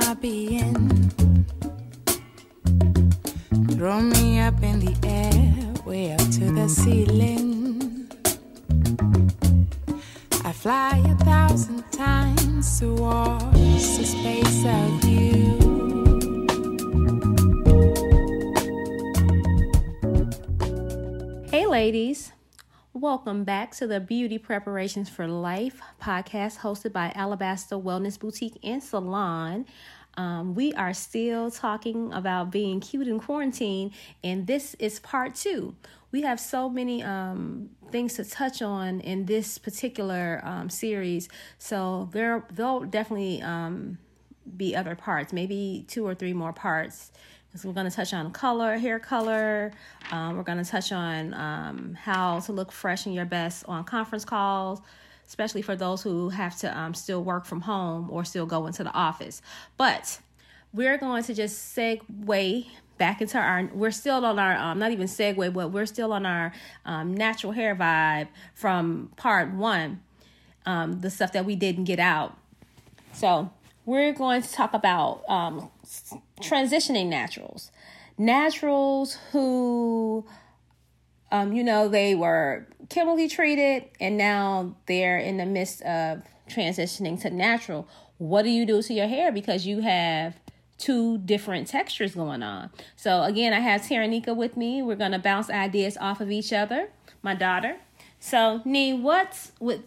my being. Throw me up in the air, way up to the ceiling. I fly a thousand times towards the space of you. Hey, ladies. Welcome back to the Beauty Preparations for Life podcast hosted by Alabaster Wellness Boutique and Salon. Um, we are still talking about being cute in quarantine, and this is part two. We have so many um, things to touch on in this particular um, series, so there there'll definitely um, be other parts, maybe two or three more parts. So we're going to touch on color, hair color. Um, we're going to touch on um, how to look fresh and your best on conference calls, especially for those who have to um, still work from home or still go into the office. But we're going to just segue back into our we're still on our um not even segue but we're still on our um natural hair vibe from part one um the stuff that we didn't get out so we're going to talk about um transitioning naturals naturals who um you know they were chemically treated and now they're in the midst of transitioning to natural what do you do to your hair because you have two different textures going on. So again, I have Taranika with me. We're gonna bounce ideas off of each other. My daughter. So Nee, what's with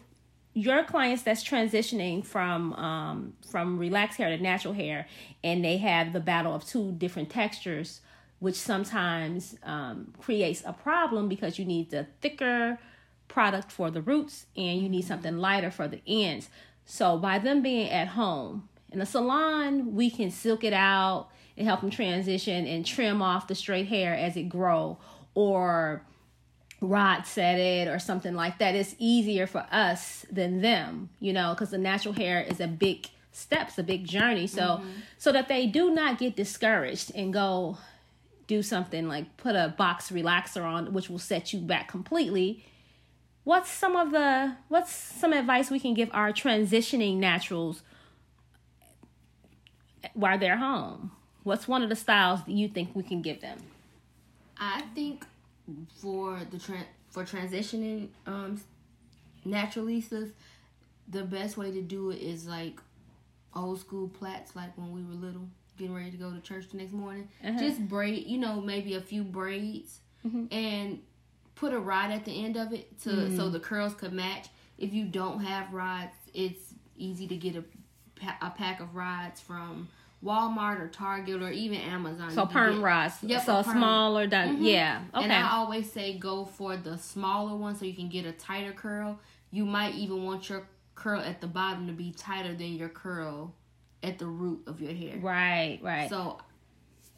your clients that's transitioning from um, from relaxed hair to natural hair, and they have the battle of two different textures, which sometimes um, creates a problem because you need the thicker product for the roots and you need something lighter for the ends. So by them being at home, in the salon, we can silk it out and help them transition and trim off the straight hair as it grow or rod set it or something like that. It's easier for us than them, you know, because the natural hair is a big steps, a big journey. So mm-hmm. so that they do not get discouraged and go do something like put a box relaxer on, which will set you back completely. What's some of the what's some advice we can give our transitioning naturals while they're home? What's one of the styles that you think we can give them? I think for the tra- for transitioning um naturalistas, the best way to do it is like old school plaits, like when we were little, getting ready to go to church the next morning. Uh-huh. Just braid, you know, maybe a few braids, mm-hmm. and put a rod at the end of it to mm-hmm. so the curls could match. If you don't have rods, it's easy to get a a pack of rods from Walmart or Target or even Amazon. So perm get, rods. Yep, so smaller. That mm-hmm. yeah. Okay. And I always say go for the smaller one so you can get a tighter curl. You might even want your curl at the bottom to be tighter than your curl at the root of your hair. Right. Right. So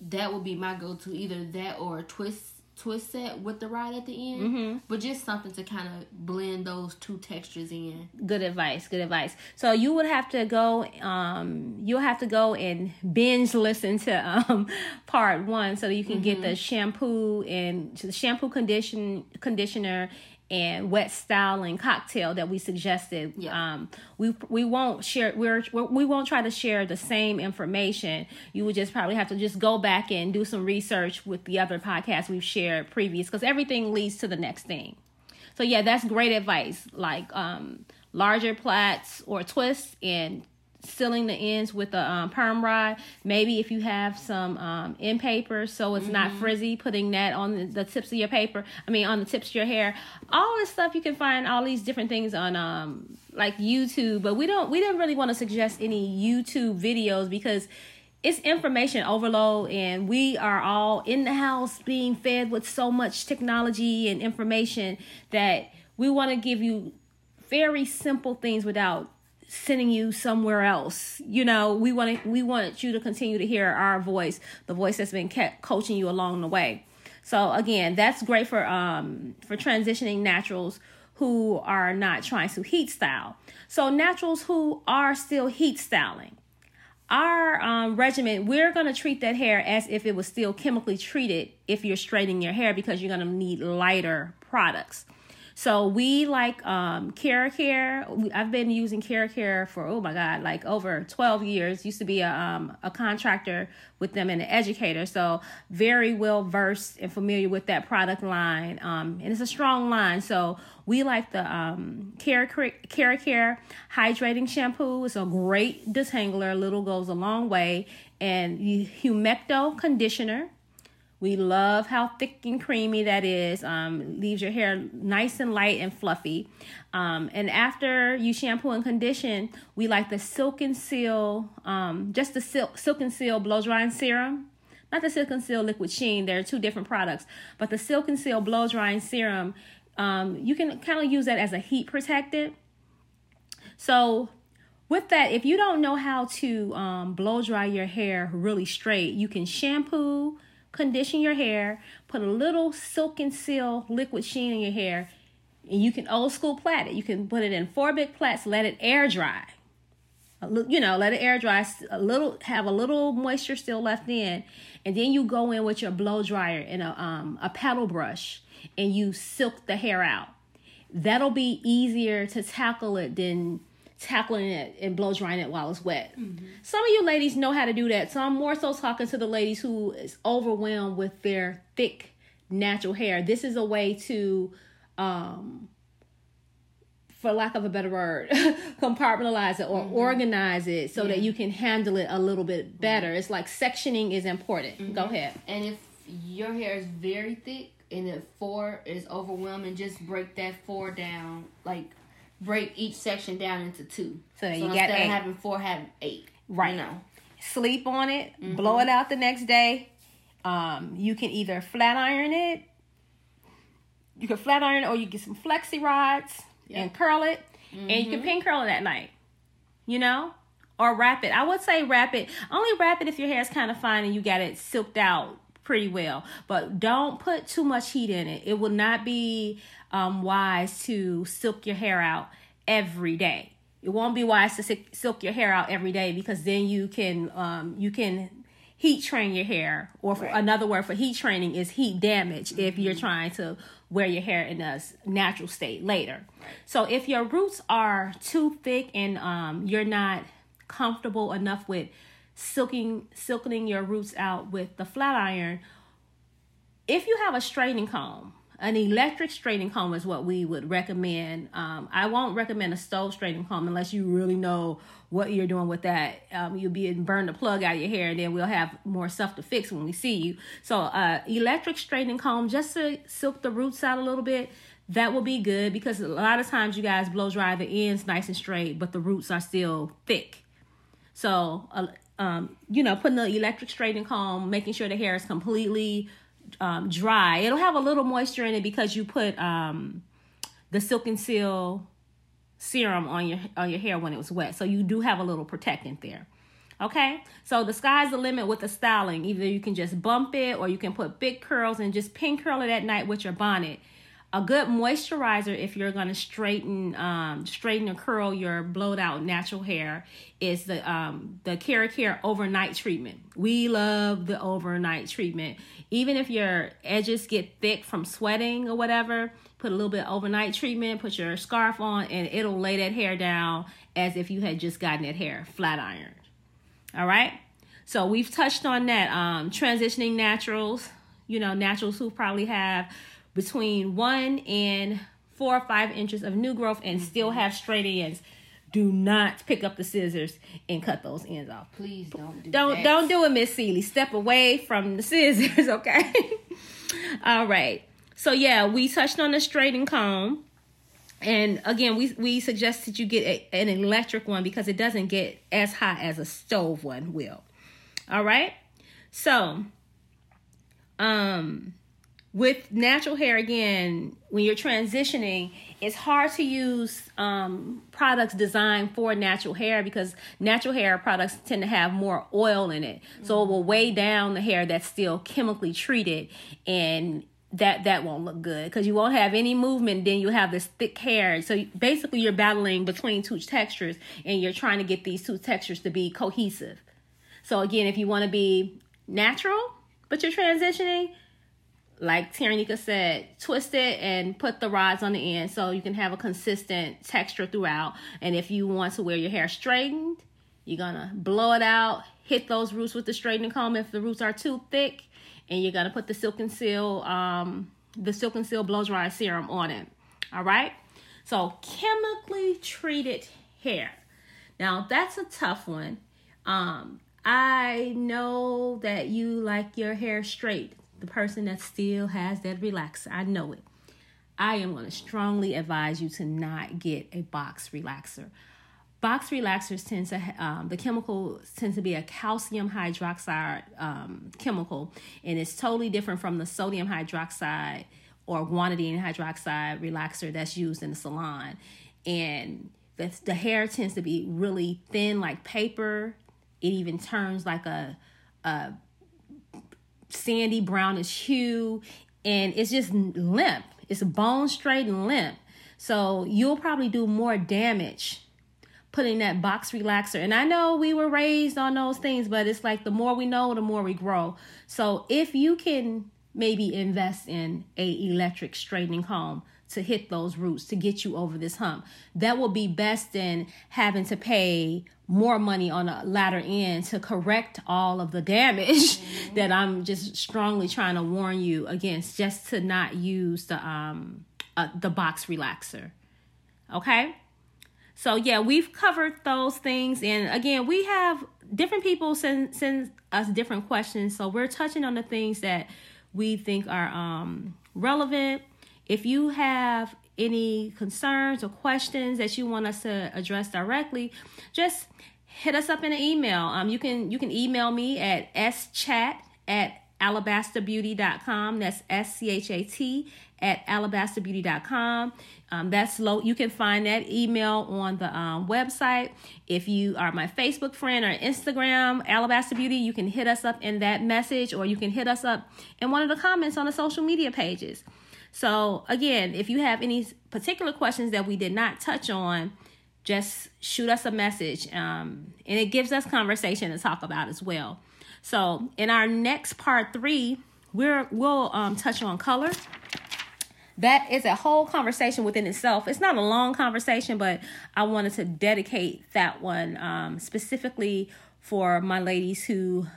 that would be my go-to. Either that or a twist twist set with the rod at the end, mm-hmm. but just something to kind of blend those two textures in. Good advice. Good advice. So you would have to go. Um, you'll have to go and binge listen to um part one so that you can mm-hmm. get the shampoo and the shampoo condition conditioner and wet styling cocktail that we suggested. Yeah. Um, we we won't share we're we won't try to share the same information. You would just probably have to just go back and do some research with the other podcasts we've shared previous because everything leads to the next thing. So yeah, that's great advice. Like um, larger plaits or twists and sealing the ends with a um, perm rod. Maybe if you have some um, end paper so it's mm-hmm. not frizzy, putting that on the, the, tips of your paper. I mean, on the tips of your hair. All this stuff you can find all these different things on um like YouTube, but we don't we didn't really want to suggest any YouTube videos because it's information overload and we are all in the house being fed with so much technology and information that we want to give you very simple things without sending you somewhere else. You know, we want to, we want you to continue to hear our voice, the voice that's been kept coaching you along the way. So again, that's great for um for transitioning naturals who are not trying to heat style. So naturals who are still heat styling. Our um, regimen, we're going to treat that hair as if it was still chemically treated if you're straightening your hair because you're going to need lighter products. So we like um KeraCare. I've been using KeraCare for oh my god, like over 12 years. Used to be a um a contractor with them and an educator. So very well versed and familiar with that product line. Um and it's a strong line. So we like the um KeraCare Care hydrating shampoo. It's a great detangler. Little goes a long way. And Humecto conditioner. We love how thick and creamy that is. Um, leaves your hair nice and light and fluffy. Um, and after you shampoo and condition, we like the Silk and Seal, um, just the Silk, Silk and Seal blow drying serum. Not the Silk and Seal liquid sheen. They're two different products. But the Silk and Seal blow drying serum, um, you can kind of use that as a heat protectant. So with that, if you don't know how to um, blow dry your hair really straight, you can shampoo condition your hair, put a little silk and seal liquid sheen in your hair, and you can old school plait it. You can put it in four big plaits, let it air dry. You know, let it air dry a little, have a little moisture still left in, and then you go in with your blow dryer and a um a paddle brush, and you silk the hair out. That'll be easier to tackle it than tackling it and blow drying it while it's wet. Mm-hmm. Some of you ladies know how to do that. So I'm more so talking to the ladies who is overwhelmed with their thick natural hair. This is a way to um for lack of a better word, compartmentalize it or mm-hmm. organize it so yeah. that you can handle it a little bit better. Mm-hmm. It's like sectioning is important. Mm-hmm. Go ahead. And if your hair is very thick and if four is overwhelming, just break that four down like break each section down into two. So, so you got eight. of having four, have eight. Right. You know. Sleep on it. Mm-hmm. Blow it out the next day. Um, you can either flat iron it. You can flat iron it, or you get some flexi rods yep. and curl it, mm-hmm. and you can mm-hmm. pin curl it at night. You know, or wrap it. I would say wrap it. Only wrap it if your hair is kind of fine and you got it silked out pretty well. But don't put too much heat in it. It will not be um, wise to silk your hair out every day. It won't be wise to silk your hair out every day because then you can um, you can heat train your hair. Or right. another word for heat training is heat damage mm-hmm. if you're mm-hmm. trying to wear your hair in a natural state later. So if your roots are too thick and um, you're not comfortable enough with silking silkening your roots out with the flat iron, if you have a straightening comb, an electric straightening comb is what we would recommend. Um, I won't recommend a stove straightening comb unless you really know what you're doing with that. Um, you'll be burn the plug out of your hair, and then we'll have more stuff to fix when we see you. So, uh, electric straightening comb just to silk the roots out a little bit. That will be good because a lot of times you guys blow dry the ends nice and straight, but the roots are still thick. So, uh, um, you know, putting the electric straightening comb, making sure the hair is completely um, dry. It'll have a little moisture in it because you put um, the Silk and Seal serum on your on your hair when it was wet. So you do have a little protectant there. Okay, so the sky's the limit with the styling. Either you can just bump it or you can put big curls and just pin curl it at night with your bonnet a good moisturizer if you're going to straighten um, straighten or curl your blowed out natural hair is the um, the KeraCare overnight treatment. We love the overnight treatment. Even if your edges get thick from sweating or whatever, put a little bit overnight treatment, put your scarf on, and it'll lay that hair down as if you had just gotten that hair flat ironed. All right. So we've touched on that. Um, transitioning naturals, you know, naturals who probably have between one and four or five inches of new growth and still mm-hmm. have straight ends do not pick up the scissors and cut those ends off. Please don't do don't that. don't do it, Miss Seeley. Step away from the scissors, okay? All right. So yeah, we touched on the straightening comb. And again, we we suggest that you get a, an electric one because it doesn't get as hot as a stove one will. All right? So um with natural hair again when you're transitioning it's hard to use um, products designed for natural hair because natural hair products tend to have more oil in it. So it will weigh down the hair that's still chemically treated and that that won't look good because you won't have any movement. Then you have this thick hair. So basically you're battling between two textures and you're trying to get these two textures to be cohesive. So again if you want to be natural but you're transitioning like Taranika said, twist it and put the rods on the end so you can have a consistent texture throughout. And if you want to wear your hair straightened, you're gonna blow it out, hit those roots with the straightening comb if the roots are too thick, and you're gonna put the Silk and Seal, um, the Silk and Seal blow dry serum on it. All right. So chemically treated hair. Now that's a tough one. Um, I know that you like your hair straight. The person that still has that relaxer, I know it. I am going to strongly advise you to not get a box relaxer. Box relaxers tend to um, the chemical tends to be a calcium hydroxide um, chemical, and it's totally different from the sodium hydroxide or guanidine hydroxide relaxer that's used in the salon. And the, the hair tends to be really thin, like paper. It even turns like a, a sandy brownish hue, and it's just limp. It's bone straight and limp. So you'll probably do more damage putting that box relaxer. And I know we were raised on those things, but it's like the more we know, the more we grow. So if you can maybe invest in a electric straightening comb to hit those roots to get you over this hump. That will be best than having to pay more money on a latter end to correct all of the damage mm-hmm. that I'm just strongly trying to warn you against just to not use the um uh, the box relaxer. Okay? So yeah, we've covered those things, and again, we have different people send send us different questions. So we're touching on the things that we think are um, relevant. If you have any concerns or questions that you want us to address directly, just hit us up in an email. Um, you can you can email me at schat at alabasterbeauty.com. That's S C H A T at alabasterbeauty.com. Um, that's low. You can find that email on the um, website. If you are my Facebook friend or Instagram, Alabaster Beauty, you can hit us up in that message or you can hit us up in one of the comments on the social media pages. So, again, if you have any particular questions that we did not touch on, just shoot us a message. Um, and it gives us conversation to talk about as well. So, in our next part three, we're, we'll um, touch on color that is a whole conversation within itself. It's not a long conversation, but I wanted to dedicate that one um, specifically for my ladies who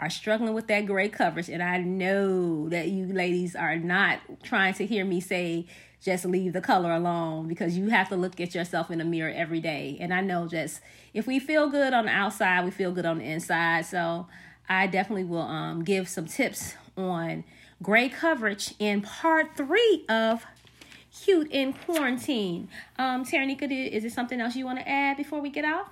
are struggling with that gray coverage. And I know that you ladies are not trying to hear me say, just leave the color alone because you have to look at yourself in the mirror every day. And I know just if we feel good on the outside, we feel good on the inside. So I definitely will um, give some tips on gray coverage in part three of Cute in Quarantine. Um, Taranika, is there something else you want to add before we get out?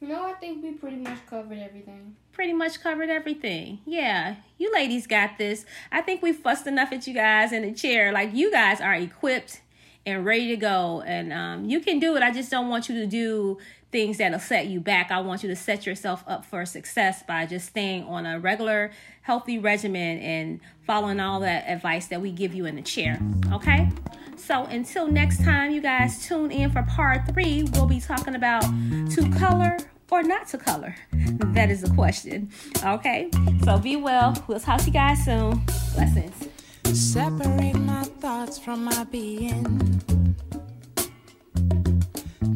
No, I think we pretty much covered everything. Pretty much covered everything. Yeah, you ladies got this. I think we fussed enough at you guys in the chair. Like, you guys are equipped and ready to go. And um, you can do it. I just don't want you to do things that'll set you back. I want you to set yourself up for success by just staying on a regular, healthy regimen and following all that advice that we give you in the chair. Okay? So until next time, you guys tune in for part three. We'll be talking about to color or not to color. That is the question. Okay? So be well. We'll talk to you guys soon. Blessings. Separate my thoughts from my being.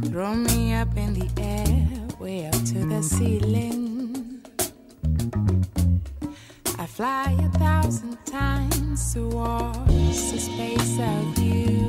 Throw me up in the air, way up to the ceiling. I fly a thousand times towards the space of you.